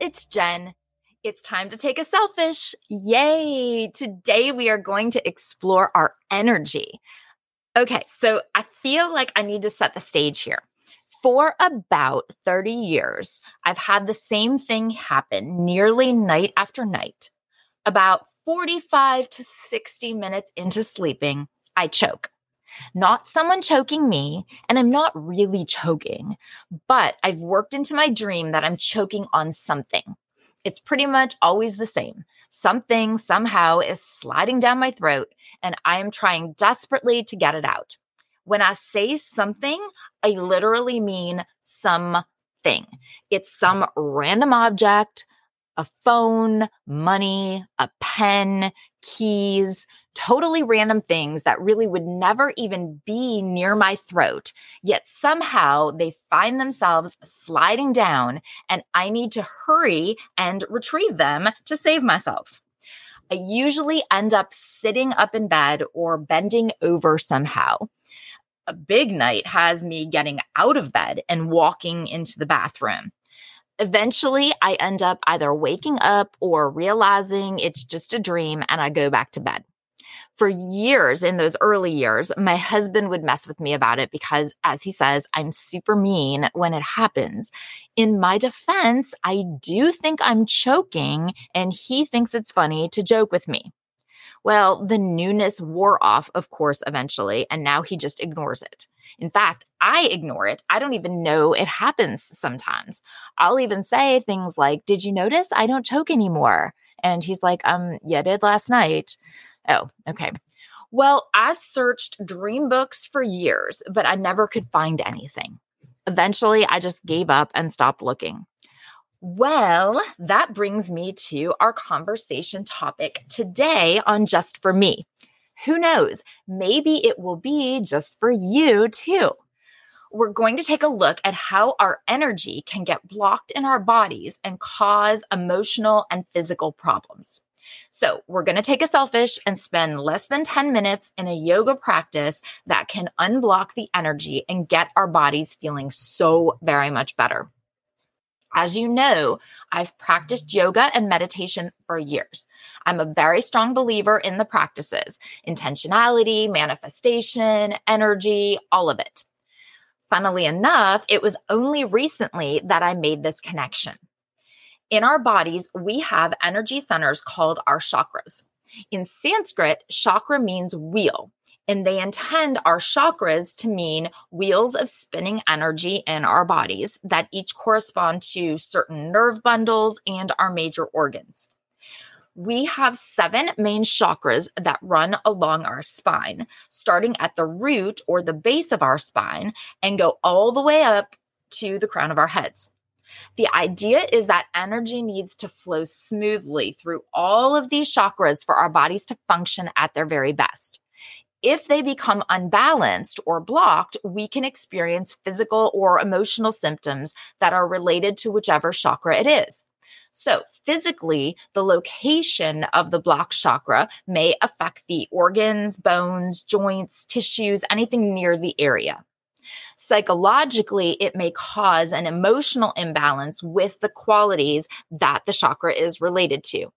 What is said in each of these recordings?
it's Jen. It's time to take a selfish. Yay! Today we are going to explore our energy. Okay, so I feel like I need to set the stage here. For about 30 years, I've had the same thing happen nearly night after night. About 45 to 60 minutes into sleeping, I choke not someone choking me, and I'm not really choking, but I've worked into my dream that I'm choking on something. It's pretty much always the same. Something somehow is sliding down my throat, and I am trying desperately to get it out. When I say something, I literally mean something. It's some random object, a phone, money, a pen, keys, totally random things that really would never even be near my throat. Yet somehow they find themselves sliding down, and I need to hurry and retrieve them to save myself. I usually end up sitting up in bed or bending over somehow. A big night has me getting out of bed and walking into the bathroom eventually I end up either waking up or realizing it's just a dream and I go back to bed for years in those early years, my husband would mess with me about it because, as he says, I'm super mean when it happens. In my defense, I do think I'm choking, and he thinks it's funny to joke with me. Well, the newness wore off, of course, eventually, and now he just ignores it. In fact, I ignore it. I don't even know it happens sometimes. I'll even say things like, Did you notice I don't choke anymore? And he's like, Um, yeah, I did last night. Oh, okay. Well, I searched dream books for years, but I never could find anything. Eventually, I just gave up and stopped looking. Well, that brings me to our conversation topic today on Just for Me. Who knows? Maybe it will be just for you too. We're going to take a look at how our energy can get blocked in our bodies and cause emotional and physical problems. So, we're going to take a selfish and spend less than 10 minutes in a yoga practice that can unblock the energy and get our bodies feeling so very much better. As you know, I've practiced yoga and meditation for years. I'm a very strong believer in the practices intentionality, manifestation, energy, all of it. Funnily enough, it was only recently that I made this connection. In our bodies, we have energy centers called our chakras. In Sanskrit, chakra means wheel, and they intend our chakras to mean wheels of spinning energy in our bodies that each correspond to certain nerve bundles and our major organs. We have seven main chakras that run along our spine, starting at the root or the base of our spine and go all the way up to the crown of our heads. The idea is that energy needs to flow smoothly through all of these chakras for our bodies to function at their very best. If they become unbalanced or blocked, we can experience physical or emotional symptoms that are related to whichever chakra it is. So, physically, the location of the blocked chakra may affect the organs, bones, joints, tissues, anything near the area. Psychologically, it may cause an emotional imbalance with the qualities that the chakra is related to.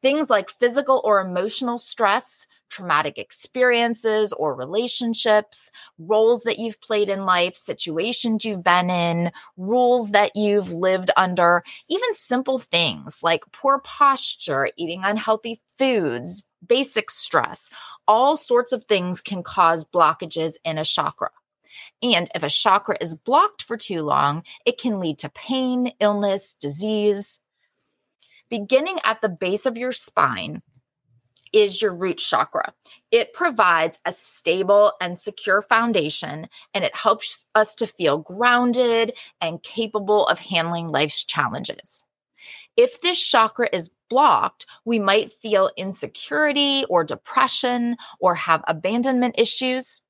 Things like physical or emotional stress, traumatic experiences or relationships, roles that you've played in life, situations you've been in, rules that you've lived under, even simple things like poor posture, eating unhealthy foods, basic stress, all sorts of things can cause blockages in a chakra. And if a chakra is blocked for too long, it can lead to pain, illness, disease. Beginning at the base of your spine is your root chakra. It provides a stable and secure foundation, and it helps us to feel grounded and capable of handling life's challenges. If this chakra is blocked, we might feel insecurity or depression or have abandonment issues.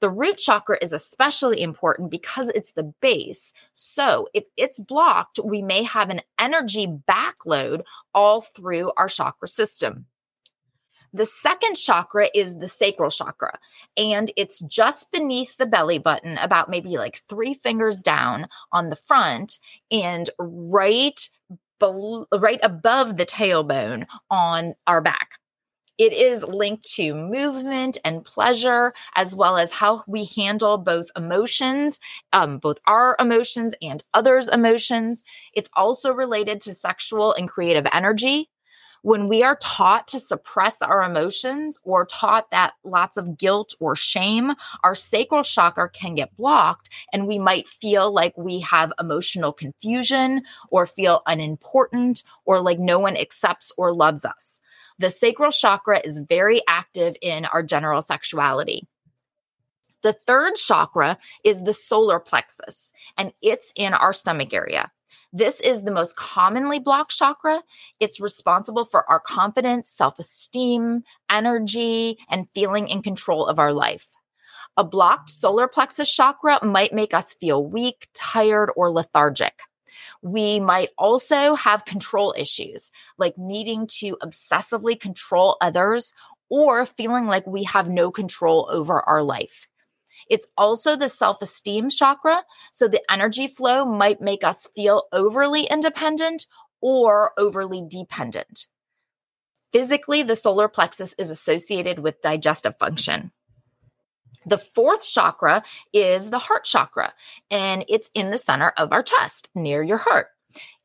The root chakra is especially important because it's the base. So if it's blocked, we may have an energy backload all through our chakra system. The second chakra is the sacral chakra, and it's just beneath the belly button, about maybe like three fingers down on the front, and right right above the tailbone on our back. It is linked to movement and pleasure, as well as how we handle both emotions, um, both our emotions and others' emotions. It's also related to sexual and creative energy. When we are taught to suppress our emotions or taught that lots of guilt or shame, our sacral chakra can get blocked and we might feel like we have emotional confusion or feel unimportant or like no one accepts or loves us. The sacral chakra is very active in our general sexuality. The third chakra is the solar plexus, and it's in our stomach area. This is the most commonly blocked chakra. It's responsible for our confidence, self esteem, energy, and feeling in control of our life. A blocked solar plexus chakra might make us feel weak, tired, or lethargic. We might also have control issues, like needing to obsessively control others or feeling like we have no control over our life. It's also the self esteem chakra. So the energy flow might make us feel overly independent or overly dependent. Physically, the solar plexus is associated with digestive function. The fourth chakra is the heart chakra, and it's in the center of our chest near your heart.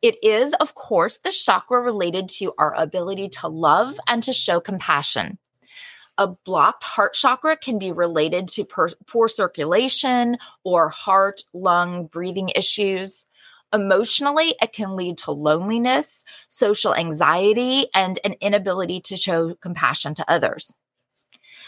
It is, of course, the chakra related to our ability to love and to show compassion. A blocked heart chakra can be related to per- poor circulation or heart, lung, breathing issues. Emotionally, it can lead to loneliness, social anxiety, and an inability to show compassion to others.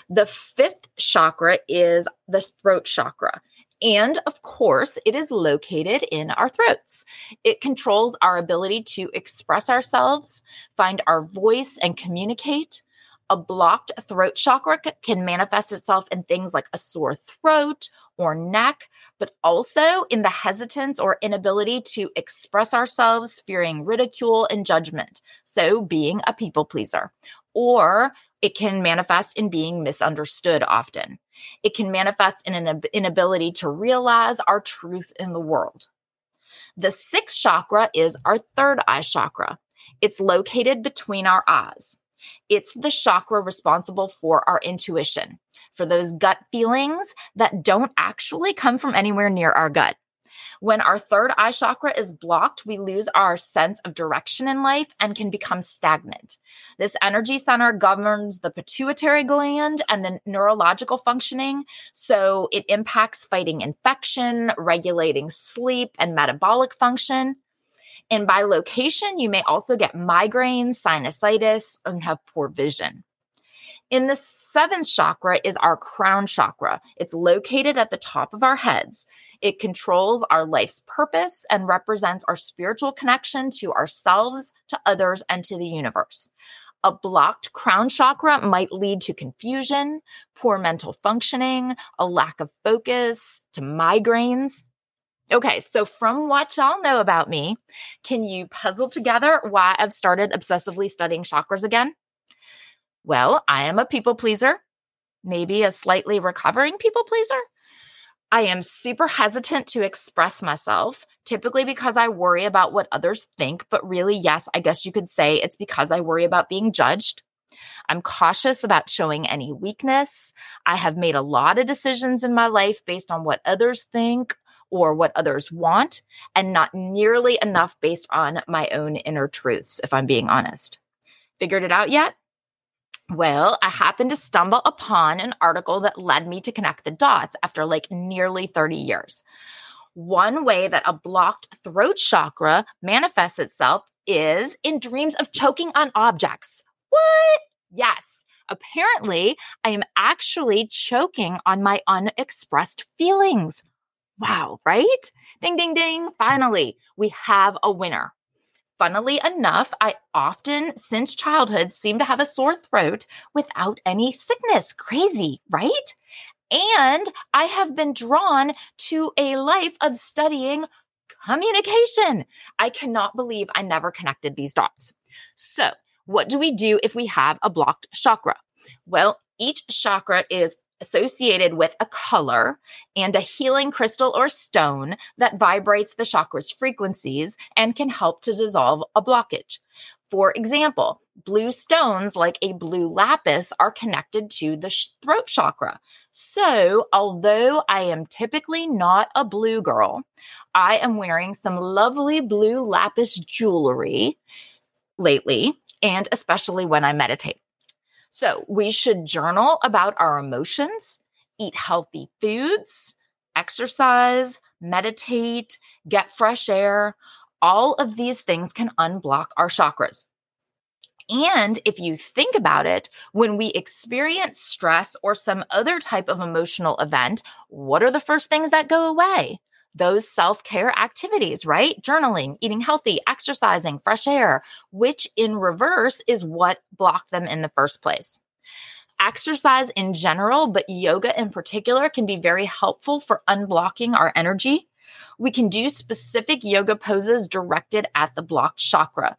The fifth chakra is the throat chakra. And of course, it is located in our throats. It controls our ability to express ourselves, find our voice, and communicate. A blocked throat chakra can manifest itself in things like a sore throat or neck, but also in the hesitance or inability to express ourselves, fearing ridicule and judgment. So, being a people pleaser. Or it can manifest in being misunderstood often. It can manifest in an inability to realize our truth in the world. The sixth chakra is our third eye chakra. It's located between our eyes. It's the chakra responsible for our intuition, for those gut feelings that don't actually come from anywhere near our gut. When our third eye chakra is blocked, we lose our sense of direction in life and can become stagnant. This energy center governs the pituitary gland and the neurological functioning. So it impacts fighting infection, regulating sleep, and metabolic function. And by location, you may also get migraines, sinusitis, and have poor vision. In the seventh chakra is our crown chakra. It's located at the top of our heads. It controls our life's purpose and represents our spiritual connection to ourselves, to others, and to the universe. A blocked crown chakra might lead to confusion, poor mental functioning, a lack of focus, to migraines. Okay, so from what y'all know about me, can you puzzle together why I've started obsessively studying chakras again? Well, I am a people pleaser, maybe a slightly recovering people pleaser. I am super hesitant to express myself, typically because I worry about what others think. But really, yes, I guess you could say it's because I worry about being judged. I'm cautious about showing any weakness. I have made a lot of decisions in my life based on what others think or what others want, and not nearly enough based on my own inner truths, if I'm being honest. Figured it out yet? Well, I happened to stumble upon an article that led me to connect the dots after like nearly 30 years. One way that a blocked throat chakra manifests itself is in dreams of choking on objects. What? Yes. Apparently, I am actually choking on my unexpressed feelings. Wow, right? Ding, ding, ding. Finally, we have a winner funnily enough, I often, since childhood, seem to have a sore throat without any sickness. Crazy, right? And I have been drawn to a life of studying communication. I cannot believe I never connected these dots. So, what do we do if we have a blocked chakra? Well, each chakra is associated with a color and a healing crystal or stone that vibrates the chakra's frequencies and can help to dissolve a blockage. For example, blue stones like a blue lapis are connected to the throat chakra. So, although I am typically not a blue girl, I am wearing some lovely blue lapis jewelry lately, and especially when I meditate. So, we should journal about our emotions, eat healthy foods, exercise, meditate, get fresh air. All of these things can unblock our chakras. And if you think about it, when we experience stress or some other type of emotional event, what are the first things that go away? Those self care activities, right? Journaling, eating healthy, exercising, fresh air, which in reverse is what blocked them in the first place. Exercise in general, but yoga in particular, can be very helpful for unblocking our energy. We can do specific yoga poses directed at the blocked chakra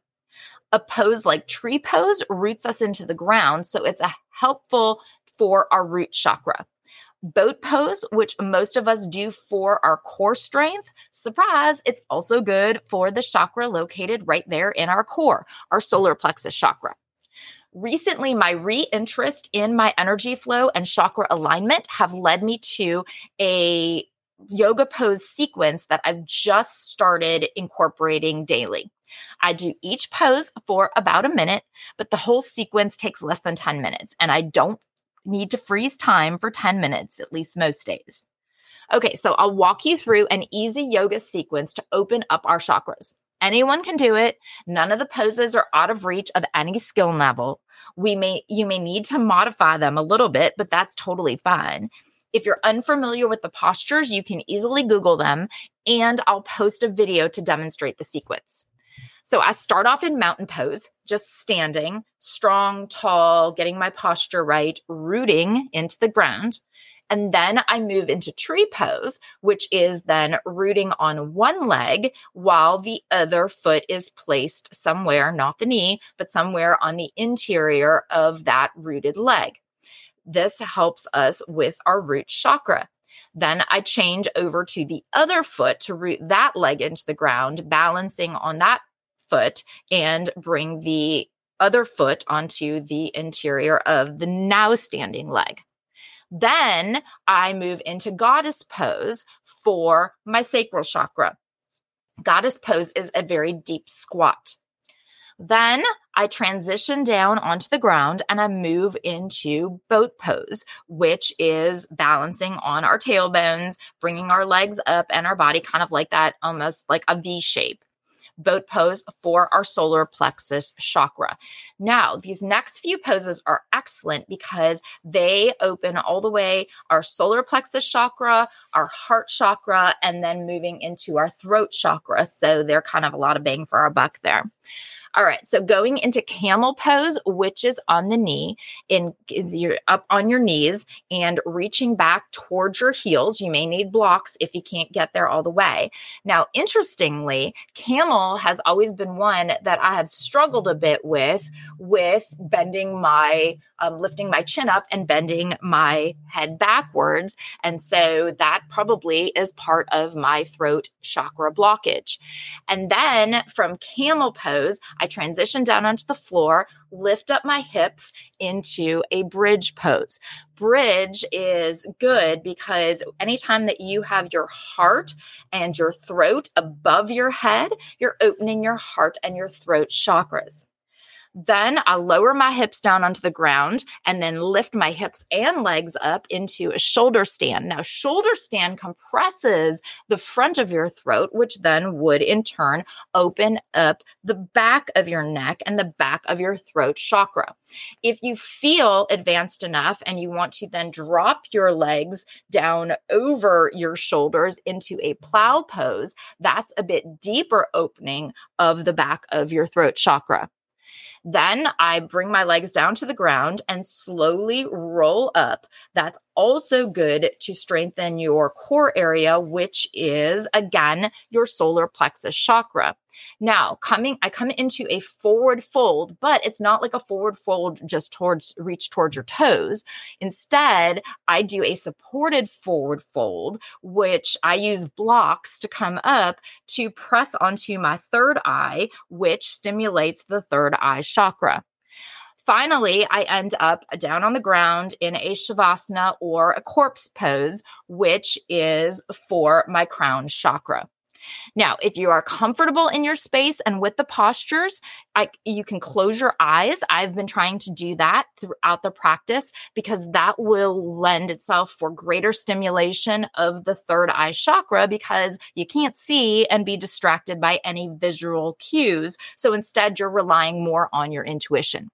a pose like tree pose roots us into the ground. So it's a helpful for our root chakra. Boat pose, which most of us do for our core strength, surprise, it's also good for the chakra located right there in our core, our solar plexus chakra. Recently, my re-interest in my energy flow and chakra alignment have led me to a yoga pose sequence that I've just started incorporating daily. I do each pose for about a minute, but the whole sequence takes less than 10 minutes, and I don't need to freeze time for 10 minutes, at least most days. Okay, so I'll walk you through an easy yoga sequence to open up our chakras. Anyone can do it. None of the poses are out of reach of any skill level. We may you may need to modify them a little bit, but that's totally fine. If you're unfamiliar with the postures, you can easily Google them, and I'll post a video to demonstrate the sequence. So I start off in mountain pose, just standing, strong, tall, getting my posture right, rooting into the ground. And then I move into tree pose, which is then rooting on one leg while the other foot is placed somewhere, not the knee, but somewhere on the interior of that rooted leg. This helps us with our root chakra. Then I change over to the other foot to root that leg into the ground, balancing on that foot and bring the other foot onto the interior of the now standing leg. Then I move into goddess pose for my sacral chakra. Goddess pose is a very deep squat. Then I transition down onto the ground and I move into boat pose, which is balancing on our tailbones, bringing our legs up and our body kind of like that, almost like a V shape boat pose for our solar plexus chakra. Now, these next few poses are excellent because they open all the way our solar plexus chakra, our heart chakra, and then moving into our throat chakra. So they're kind of a lot of bang for our buck there. All right. So going into camel pose, which is on the knee, in you're up on your knees and reaching back towards your heels. You may need blocks if you can't get there all the way. Now, interestingly, camel has always been one that I have struggled a bit with, with bending my, um, lifting my chin up and bending my head backwards. And so that probably is part of my throat chakra blockage. And then from camel pose, I I transition down onto the floor, lift up my hips into a bridge pose. Bridge is good because anytime that you have your heart and your throat above your head, you're opening your heart and your throat chakras. Then I lower my hips down onto the ground and then lift my hips and legs up into a shoulder stand. Now, shoulder stand compresses the front of your throat, which then would in turn open up the back of your neck and the back of your throat chakra. If you feel advanced enough and you want to then drop your legs down over your shoulders into a plow pose, that's a bit deeper opening of the back of your throat chakra. Then I bring my legs down to the ground and slowly roll up. That's also good to strengthen your core area, which is again your solar plexus chakra. Now, coming, I come into a forward fold, but it's not like a forward fold just towards reach towards your toes. Instead, I do a supported forward fold, which I use blocks to come up to press onto my third eye, which stimulates the third eye chakra. Finally, I end up down on the ground in a shavasana or a corpse pose, which is for my crown chakra. Now, if you are comfortable in your space and with the postures, I, you can close your eyes. I've been trying to do that throughout the practice because that will lend itself for greater stimulation of the third eye chakra because you can't see and be distracted by any visual cues. So instead, you're relying more on your intuition.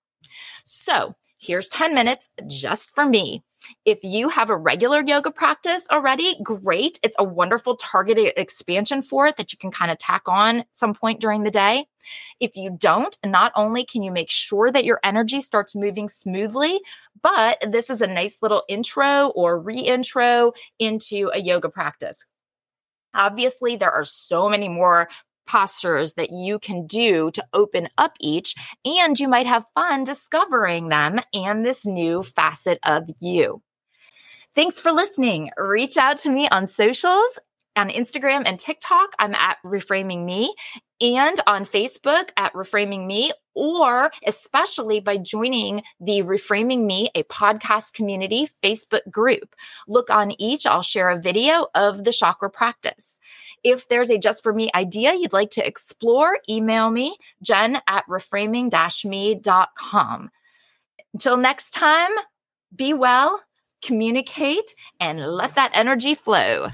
So here's 10 minutes just for me. If you have a regular yoga practice already, great. It's a wonderful targeted expansion for it that you can kind of tack on some point during the day. If you don't, not only can you make sure that your energy starts moving smoothly, but this is a nice little intro or re intro into a yoga practice. Obviously, there are so many more postures that you can do to open up each, and you might have fun discovering them and this new facet of you. Thanks for listening. Reach out to me on socials on Instagram and TikTok. I'm at Reframing Me and on Facebook at Reframing Me, or especially by joining the Reframing Me, a podcast community Facebook group. Look on each, I'll share a video of the chakra practice. If there's a just for me idea you'd like to explore, email me, jen at reframing me.com. Until next time, be well, communicate, and let that energy flow.